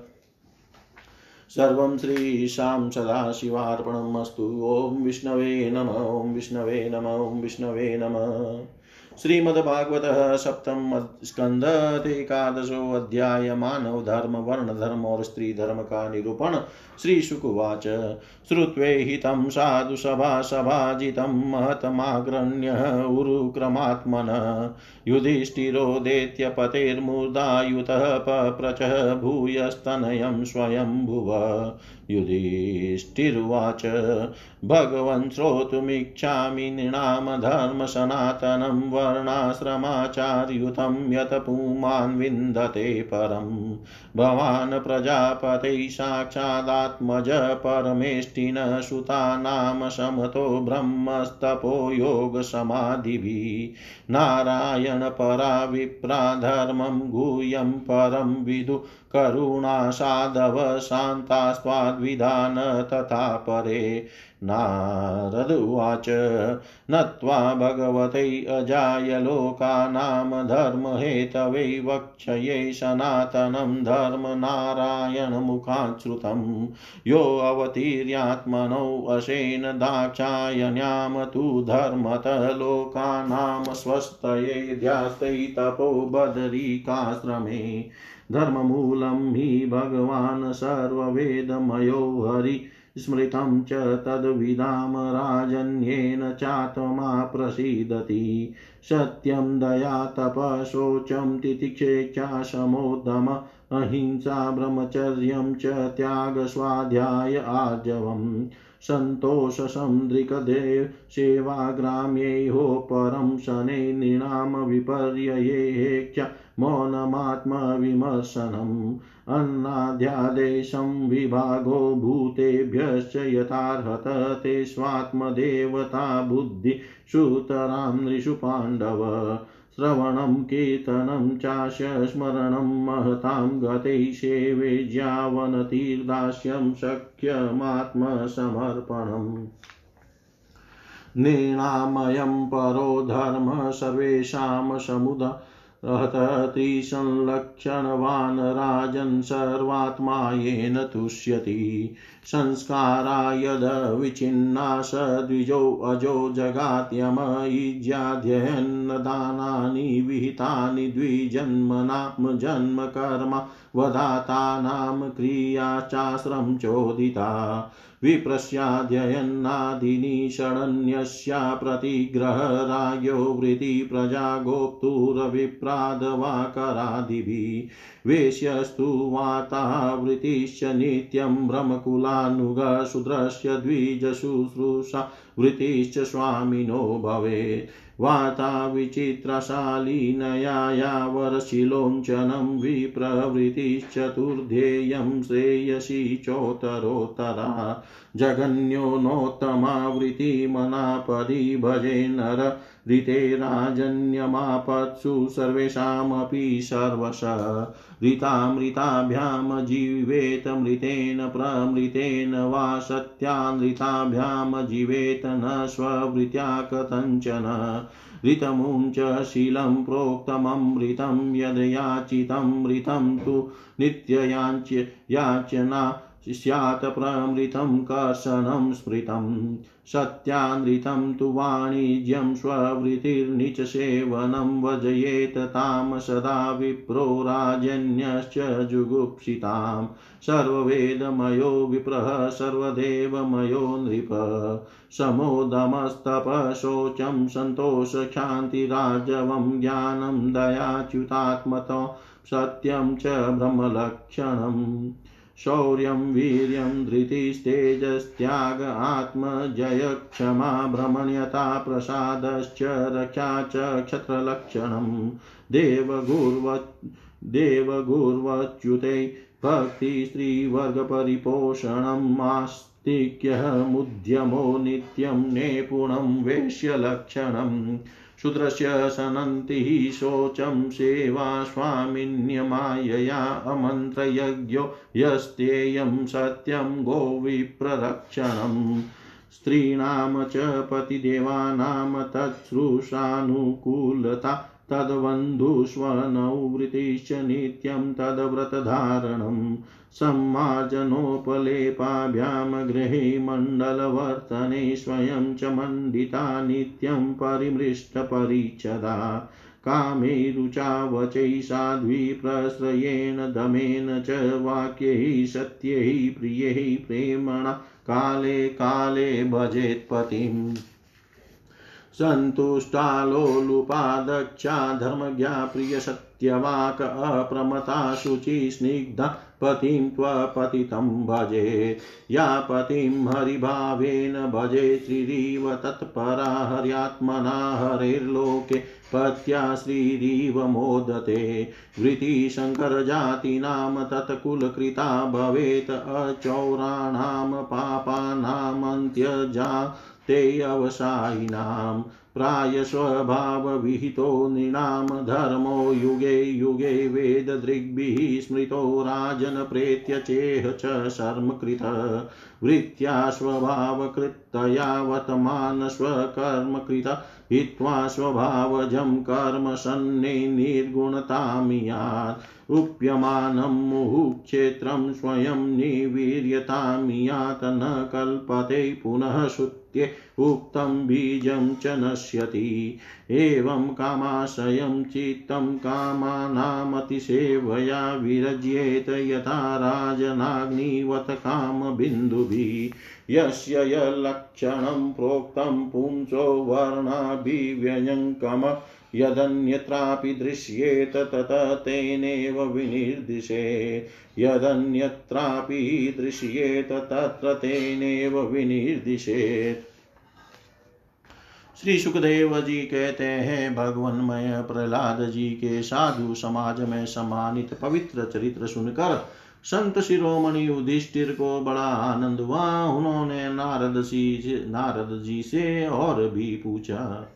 सर्वं श्रीशां सदाशिवार्पणम् अस्तु ॐ विष्णवे नम, ॐ विष्णवे नम, ॐ विष्णवे नमः। श्रीमद्भागवत सप्तम स्कंद एकादशो अध्याय मानव धर्म, वर्ण धर्म और स्त्री धर्म का निरूपण। श्री शुकुवाच श्रुत्वे हितं साधु सभा सभाजितं महतमाग्रण्य उरुक्रमात्मन युधिष्ठिरोदेत्य पतेर्मुदायुतः पप्रचः भूयस्तनयं स्वयंभुव। युधिष्ठिर्वाच। भगवन् श्रोतुमिच्छामि नृणाम धर्मसनातनं वर्णाश्रमाचार्युतं यत् पुमान् विन्दते परम् भवान् प्रजापते साक्षादात्मज परमेष्टिन सुतानां समतो ब्रह्मस्तपो योगसमाधिभिः। नारायणपरा विप्रा धर्मं गुह्यं परं विदु करुणासाधव शान्तास्त्वाद्विधान तथा परे। नारद उवाच नत्वा भगवते अजाय लोकानां धर्महेतवे वक्षये सनातनं धर्मनारायणमुखात् श्रुतं योऽवतीर्यात्मनौ अशेन दाक्षायण्यां तु धर्मत लोकानां स्वस्तये ध्यास्तै तपो बदरीकाश्रमे। धर्ममूलं हि भगवान् सर्ववेदमयो हरि, स्मृतं च तद्विदां राजन्येन चात्मा प्रसीदति। सत्यं दया तपशोचं तितिक्षेच्छा समोदम अहिंसा ब्रह्मचर्यं च त्यागस्वाध्याय आर्जवम्। सन्तोषसन्दृकदेव सेवाग्राम्यैहो परं शनै नृणां विपर्ययेक्ष्य मौनमात्मविमर्शनम् अन्नाध्यादेशं विभागो भूतेभ्यश्च यथार्हत ते स्वात्मदेवता बुद्धि सुतरां नृषु पाण्डव। श्रवणं, कीर्तनं चास्य स्मरणं महतां गते सेवे ज्यावनतीर्दास्यं शक्यमात्मसमर्पणम्। नृणामयं परो धर्म, सर्वेषां समुदा त्रिसंलक्षणवान् राजन् सर्वात्मा येन तुष्यति। संस्कारा यद विचिन्ना स द्विजो अजो जगात्यमयिज्याध्ययन्नदानानि विहितानि द्विजन्मनाम जन्मकर्म वधातानां क्रिया चास्रं चोदिता विप्रस्याध्ययन्नादीनि षडन्यस्या प्रतिग्रहराज्ञो वृत्ति प्रजा गोप्तुरविप्रादवाकरादिभिः वेश्यस्तु वातावृत्तिश्च नित्यं भ्रमकुलानुगशूद्रस्य द्विजशुश्रूषा वृत्तिश्च स्वामिनो भवेत् वाता विचित्रशालीनया यावरशिलोञ्चनं विप्रवृत्तिश्चतुर्ध्येयं श्रेयसी चोत्तरोत्तरा जगन्योनोत्तमावृत्तिमनापदि भजे नर ऋते राजन्यमापत्सु सर्वेषामपि सर्वश। ऋतामृताभ्यां जीवेत मृतेन प्रमृतेन वा सत्यानृताभ्यां जीवेत न स्ववृत्या कथञ्चन ऋतमुञ्च शीलं प्रोक्तममृतं यद्याचितमृतं तु नित्ययाच्य याचना स्यात् प्रमृतं कर्षणं स्मृतं, सत्यानृतं तु वाणिज्यं स्ववृत्तिर्निचसेवनं वजयेत तां सदा विप्रो राजन्यश्च जुगुप्सितां। सर्ववेदमयो विप्रः सर्वदेवमयो नृप, समोदमस्तपशोचं सन्तोषक्षान्तिराजवं ज्ञानं दयाच्युतात्मतो सत्यं च ब्रह्मलक्षणम्। शौर्यं वीर्यं धृतिस्तेजस्त्याग आत्मजयक्षमा भ्रमण्यता प्रसादश्च रक्षा च क्षत्रलक्षणं। देवगुर्व देवगुर्वच्युते भक्तिस्त्रीवर्गपरिपोषणम् मुद्यमो नित्यं नेपुणं वेश्यलक्षणम्। शूद्रस्य सनन्तिः शोचं सेवा स्वामिन्यमायया अमन्त्रयज्ञो यस्तेयं सत्यं गोविप्ररक्षणम्। स्त्रीणां च पतिदेवानां तच्छ्रूषानुकूलता तद्बन्धुष्वनौ वृत्तिश्च नित्यं तद्व्रतधारणम्। सम्मार्जनोपलेपाभ्यां गृहे मण्डलवर्तने स्वयं च मण्डिता नित्यं परिमृष्टपरिच्छदा कामे रुचा वचै साध्वी प्रश्रयेण दमेन च वाक्यैः, सत्यैः, प्रियैः प्रेमणा। काले काले भजेत्पतिम्। सन्तुष्टालोलुपादक्षा, धर्मज्ञा, प्रियसत्यवाक अप्रमता शुचि स्निग्धा पतिं त्वपतितं भजे। या पतिं हरिभावेन भजे श्रीरिव तत्परा हर्यात्मना हरेर्लोके पत्या श्रीरीव मोदते। वृत्तिशङ्करजातीनां तत्कुलकृता भवेत् अचौराणां पापानामन्त्यजा ते अवसायिनां प्रायस्वभावविहितो नृणां धर्मो युगे युगे वेददृग्भिः स्मृतो राजनप्रेत्य चेह च शर्मकृत। वृत्त्या स्वभावकृत्तया वर्तमान स्वकर्मकृत हित्वा स्वभावजं कर्म सन्ने निर्गुणतामियात्। उप्यमानं मुहुक्षेत्रं स्वयं निवीर्यतामियात्। न कल्पते पुनः श्रुत्ये उक्तं बीजं च नश्यति। एवं कामाशयं चित्तं कामानामतिसेवया विरज्येत यथा राजनाग्निवत कामबिन्दुभिः। यस्य यल्लक्षणं प्रोक्तं पुंसो वर्णाभिव्यञ्कम यदन्यत्रापि दृश्येत तत तेनेव विनिर्दिशे। यदन्यत्रापि दृश्येत तत्र तेनेव विनिर्दिशेत् श्री सुखदेव जी कहते हैं, भगवन्मय प्रहलाद जी के साधु समाज में सम्मानित पवित्र चरित्र सुनकर संत शिरोमणि युधिष्ठिर को बड़ा आनंद हुआ। उन्होंने नारद सी नारद जी से और भी पूछा।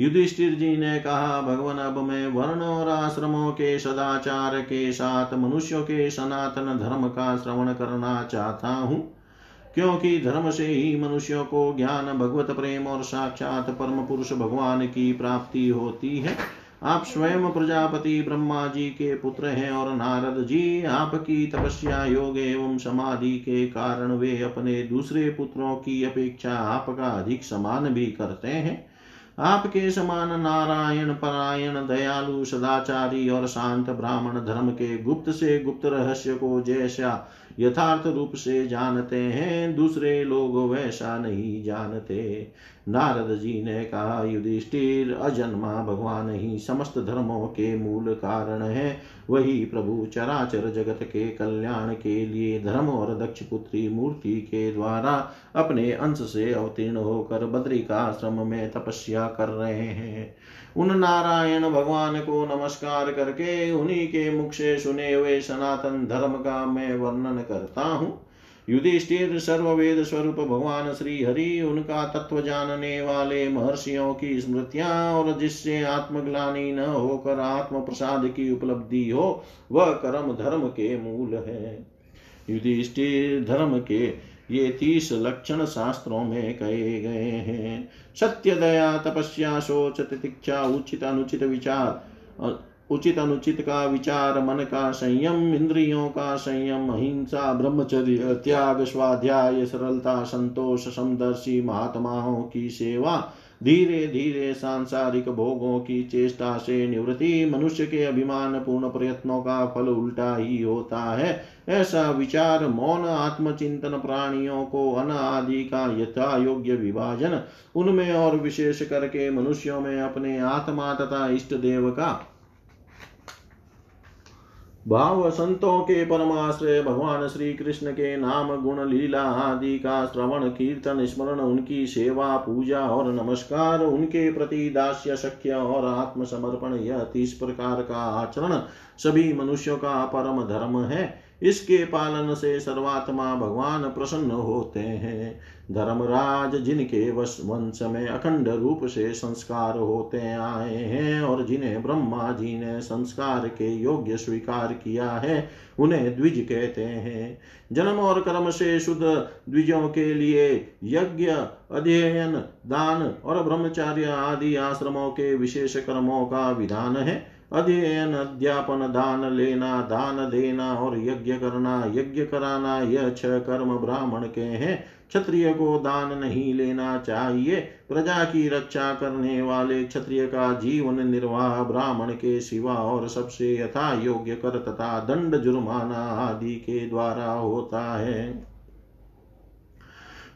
युधिष्ठिर जी ने कहा, भगवान, अब मैं वर्ण और आश्रमों के सदाचार के साथ मनुष्यों के सनातन धर्म का श्रवण करना चाहता हूँ। क्योंकि धर्म से ही मनुष्यों को ज्ञान, भगवत प्रेम और साक्षात परम पुरुष भगवान की प्राप्ति होती है। आप स्वयं प्रजापति ब्रह्मा जी के पुत्र हैं और नारद जी, आपकी तपस्या, योग एवं समाधि के कारण वे अपने दूसरे पुत्रों की अपेक्षा आपका अधिक समान भी करते हैं। आपके समान नारायण परायण दयालु सदाचारी और शांत ब्राह्मण धर्म के गुप्त से गुप्त रहस्य को जैसा यथार्थ रूप से जानते हैं, दूसरे लोग वैसा नहीं जानते। नारद जी ने कहा, युधिष्ठिर, अजन्मा भगवान ही समस्त धर्मों के मूल कारण है। वही प्रभु चराचर जगत के कल्याण के लिए धर्म और दक्ष पुत्री मूर्ति के द्वारा अपने अंश से अवतीर्ण होकर बद्रिकाश्रम में तपस्या कर रहे हैं। उन नारायण भगवान को नमस्कार करके उन्हीं के मुख से सुने हुए सनातन धर्म का मैं वर्णन करता हूँ। युधिष्ठिर सर्ववेद स्वरूप भगवान श्री हरि, उनका तत्व जानने वाले महर्षियों की स्मृतियाँ और जिससे आत्मग्लानी न होकर आत्म प्रसाद की उपलब्धि हो, वह कर्म धर्म के मूल है। युधिष्ठिर धर्म के ये तीस लक्षण शास्त्रों में कहे गए हैं। सत्य दया तपस्या, शोच, तितिक्षा, उचित अनुचित विचार उचित अनुचित का विचार, मन का संयम, इंद्रियों का संयम, अहिंसा, ब्रह्मचर्य, त्याग, स्वाध्याय, सरलता, संतोष, समदर्शी, महात्माओं की सेवा, धीरे धीरे सांसारिक भोगों की चेष्टा से निवृत्ति, मनुष्य के अभिमान, पूर्ण प्रयत्नों का फल उल्टा ही होता है। ऐसा विचार मौन, आत्मचिंतन प्राणियों को अन आदि का यथा योग्य विभाजन, उनमें और विशेष करके मनुष्यों में अपने आत्मा तथा इष्ट देव का भाव संतों के परमाश्रय, भगवान श्री कृष्ण के नाम गुण लीला आदि का श्रवण, कीर्तन, स्मरण, उनकी सेवा, पूजा और नमस्कार, उनके प्रति दास्य शक्य और आत्मसमर्पण, यह तीस प्रकार का आचरण सभी मनुष्यों का परम धर्म है। इसके पालन से सर्वात्मा भगवान प्रसन्न होते हैं। धर्मराज जिनके वंश में अखंड रूप से संस्कार होते आए हैं और जिन्हें ब्रह्मा जी ने संस्कार के योग्य स्वीकार किया है, उन्हें द्विज कहते हैं। जन्म और कर्म से शुद्ध द्विजों के लिए यज्ञ, अध्ययन, दान और ब्रह्मचार्य आदि आश्रमों के विशेष कर्मों का विधान है। अध्ययन, अध्यापन, दान लेना, दान देना और यज्ञ करना। यज्ञ कराना, यह छह कर्म ब्राह्मण के हैं। क्षत्रिय को दान नहीं लेना चाहिए। प्रजा की रक्षा करने वाले क्षत्रिय का जीवन निर्वाह ब्राह्मण के सिवा और सबसे यथा योग्य कर तथा दंड जुर्माना आदि के द्वारा होता है।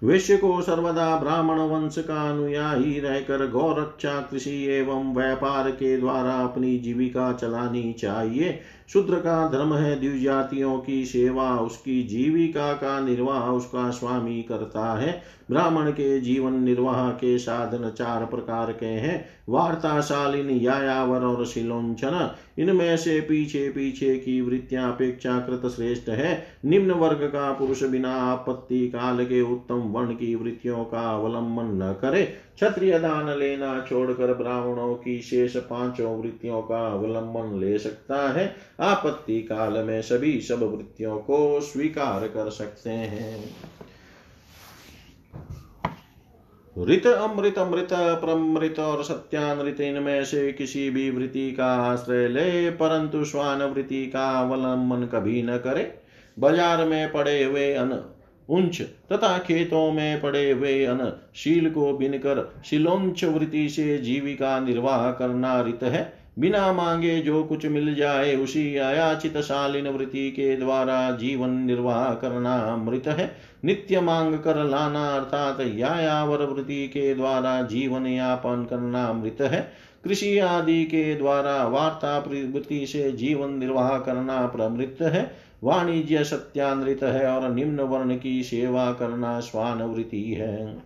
वैश्य को सर्वदा ब्राह्मण वंश का अनुयायी रहकर गौरक्षा कृषि एवं व्यापार के द्वारा अपनी जीविका चलानी चाहिए। शूद्र का धर्म है, द्विजातियों की सेवा, उसकी जीविका का निर्वाह उसका स्वामी करता है। ब्राह्मण के जीवन निर्वाह के साधन चार प्रकार के हैं, वार्ताशालिन, यायावर और शिलोचन इनमें से पीछे पीछे की वृत्तियाँ अपेक्षाकृत श्रेष्ठ है। निम्न वर्ग का पुरुष बिना आपत्ति काल के उत्तम वर्ण की वृत्तियों का अवलंबन न करे। क्षत्रिय दान लेना छोड़कर ब्राह्मणों की शेष पाँचों वृत्तियों का अवलंबन ले सकता है। आपत्ति काल में सभी सब वृत्तियों को स्वीकार कर सकते हैं। ऋत अमृत अमृत, प्रमृत और सत्यानृत, इनमें से किसी भी वृत्ति का आश्रय ले, परंतु स्वान वृत्ति का अवलंबन कभी न करे। बाज़ार में पड़े हुए अन उंच तथा खेतों में पड़े हुए अन शील को बिनकर शिलोंच वृत्ति से जीविका निर्वाह करना रित है। बिना मांगे जो कुछ मिल जाए, उसी अयाचित शालीन वृत्ति के द्वारा जीवन निर्वाह करना अमृत है। नित्य मांग कर लाना, अर्थात यायावर वृत्ति के द्वारा जीवन यापन करना मृत है। कृषि आदि के द्वारा वार्ता प्रवृत्ति से जीवन निर्वाह करना प्रमृत है। वाणिज्य सत्यानृत है और निम्न वर्ण की सेवा करना स्वानवृत्ति है।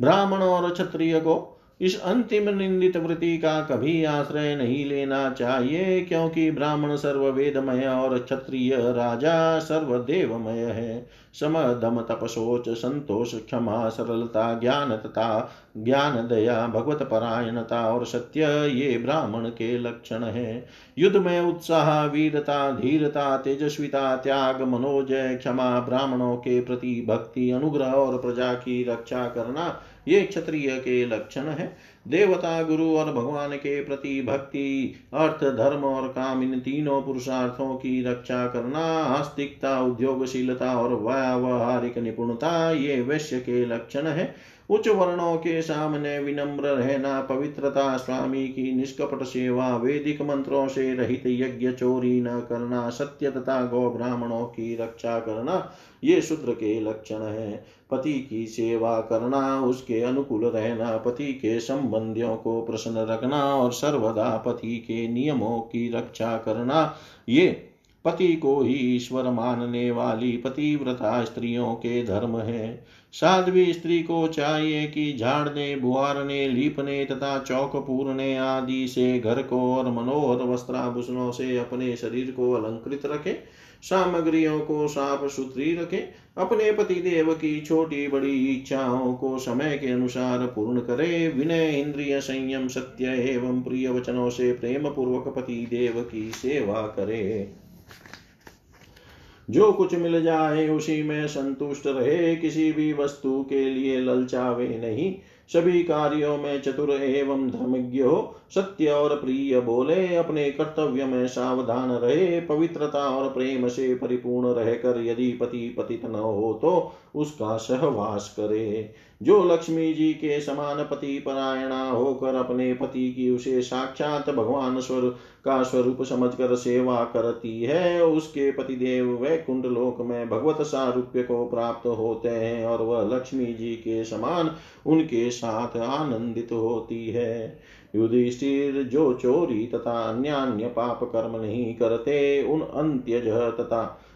ब्राह्मण और क्षत्रिय को इस अंतिम निंदित वृत्ति का कभी आश्रय नहीं लेना चाहिए, क्योंकि ब्राह्मण सर्ववेदमय और क्षत्रिय राजा सर्वदेवमय है। सम दम तपसोच, संतोष, क्षमा, सरलता, ज्ञान तथा ज्ञान दया, भगवत परायणता और सत्य ये ब्राह्मण के लक्षण है। युद्ध में उत्साह, वीरता, धीरता, तेजस्विता, त्याग, मनोजय, क्षमा ब्राह्मणों के प्रति भक्ति, अनुग्रह और प्रजा की रक्षा करना ये क्षत्रिय के लक्षण है। देवता, गुरु और भगवान के प्रति भक्ति, अर्थ, धर्म और काम, इन तीनों पुरुषार्थों की रक्षा करना, आस्तिकता, उद्योगशीलता और व्यावहारिक निपुणता, ये वैश्य के लक्षण है। उच्च वर्णों के सामने विनम्र रहना, पवित्रता स्वामी की निष्कपट सेवा, वैदिक मंत्रों से रहित यज्ञ चोरी न करना, सत्य तथा गौ ब्राह्मणों की रक्षा करना, ये शूद्र के लक्षण है। पति की सेवा करना, उसके अनुकूल रहना, पति के संबंधियों को प्रसन्न रखना और सर्वदा पति के नियमों की रक्षा करना, ये पति को ही ईश्वर मानने वाली पतिव्रता स्त्रियों के धर्म है। साध्वी स्त्री को चाहिए कि झाड़ने, बुहारने, लीपने तथा चौक पूरने आदि से घर को और मनोहर वस्त्राभूषणों से अपने शरीर को अलंकृत रखे, सामग्रियों को साफ़ सुथरी रखे, अपने पति देव की छोटी बड़ी इच्छाओं को समय के अनुसार पूर्ण करे। विनय इंद्रिय संयम, सत्य एवं प्रिय वचनों से प्रेम पूर्वक पति देव की सेवा करे। जो कुछ मिल जाए उसी में संतुष्ट रहे, किसी भी वस्तु के लिए ललचावे नहीं। सभी कार्यों में चतुर एवं धर्मज्ञ हो, सत्य और प्रिय बोले, अपने कर्तव्य में सावधान रहे, पवित्रता और प्रेम से परिपूर्ण रहकर यदि पति पतित न हो तो उसका सहवास करे। जो लक्ष्मी जी के समान पति परायणा होकर अपने पति की उसे साक्षात भगवान स्वर का स्वरूप समझकर सेवा करती है, उसके पतिदेव वैकुंठ लोक में भगवत सारूप्य को प्राप्त होते हैं और वह लक्ष्मी जी के समान उनके साथ आनंदित होती है। युधिष्ठिर जो चोरी तथा अन्य अन्य पाप कर्म नहीं करते, उन अंत्यज तथा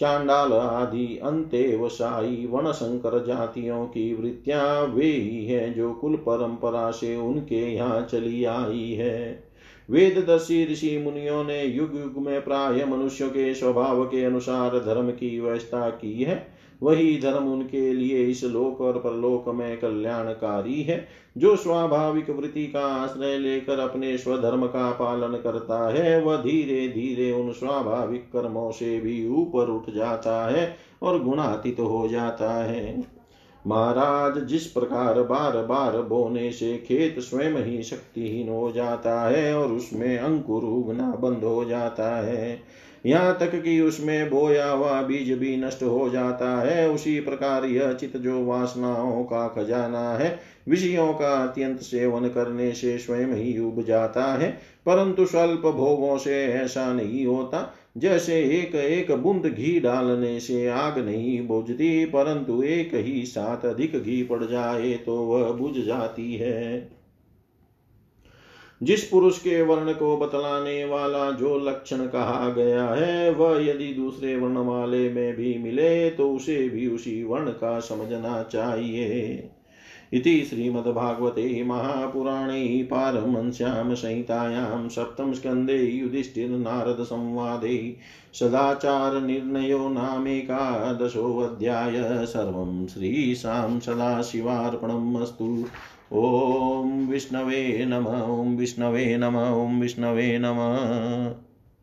चांडाल आदि अंत्यवसायी वन शंकर जातियों की वृत्तियाँ वे ही है जो कुल परंपरा से उनके यहाँ चली आई है। वेददर्शी ऋषि मुनियों ने युग युग में प्राय मनुष्यों के स्वभाव के अनुसार धर्म की व्यवस्था की है। वही धर्म उनके लिए इस लोक और परलोक में कल्याणकारी है, जो स्वाभाविक वृत्ति का आश्रय लेकर अपने स्वधर्म का पालन करता है, वह धीरे धीरे उन स्वाभाविक कर्मों से भी ऊपर उठ जाता है और गुणातीत तो हो जाता है। महाराज, जिस प्रकार बार बार बोने से खेत स्वयं ही शक्तिहीन हो जाता है और उसमें अंकुर उगना बंद हो जाता है, यहाँ तक कि उसमें बोया हुआ बीज भी नष्ट हो जाता है, उसी प्रकार यह चित जो वासनाओं का खजाना है, विषयों का अत्यंत सेवन करने से स्वयं ही उब जाता है, परंतु स्वल्प भोगों से ऐसा नहीं होता जैसे एक एक बूंद घी डालने से आग नहीं बुझती, परंतु एक ही साथ अधिक घी पड़ जाए तो वह बुझ जाती है। जिस पुरुष के वर्ण को बतलाने वाला जो लक्षण कहा गया है, वह यदि दूसरे वर्ण वाले में भी मिले तो उसे भी उसी वर्ण का समझना चाहिए। इति श्रीमद्भागवते महापुराणे पारमंस्यां संहितायां सप्तमस्कन्धे युधिष्ठिरनारदसंवादे सदाचारनिर्णयो नामेकादशोऽध्याय सर्वं श्रीशां सदाशिवार्पणम् अस्तु। ॐ विष्णवे नम, ॐ विष्णवे नम, ॐ विष्णवे नमः।